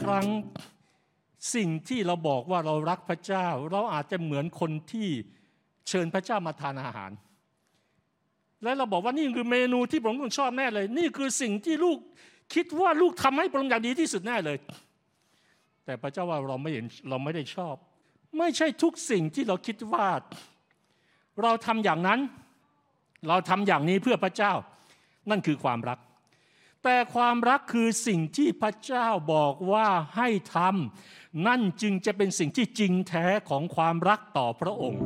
ครั้งสิ่งที่เราบอกว่าเรารักพระเจ้า เราอาจจะเหมือนคนที่เชิญพระเจ้ามาทานอาหาร และเราบอกว่านี่คือเมนูที่พระองค์ชอบแน่เลย นี่คือสิ่งที่ลูกคิดว่าลูกทำให้พระองค์อย่างดีที่สุดแน่เลย แต่พระเจ้าว่าเราไม่เห็นเราไม่ได้ชอบ ไม่ใช่ทุกสิ่งที่เราคิดว่า เราทำอย่างนั้น เราทำอย่างนี้เพื่อพระเจ้า นั่นคือความรัก แต่ความรักคือสิ่งที่พระเจ้าบอกว่าให้ทำนั่นจึงจะเป็นสิ่งที่จริงแท้ของความรักต่อพระองค์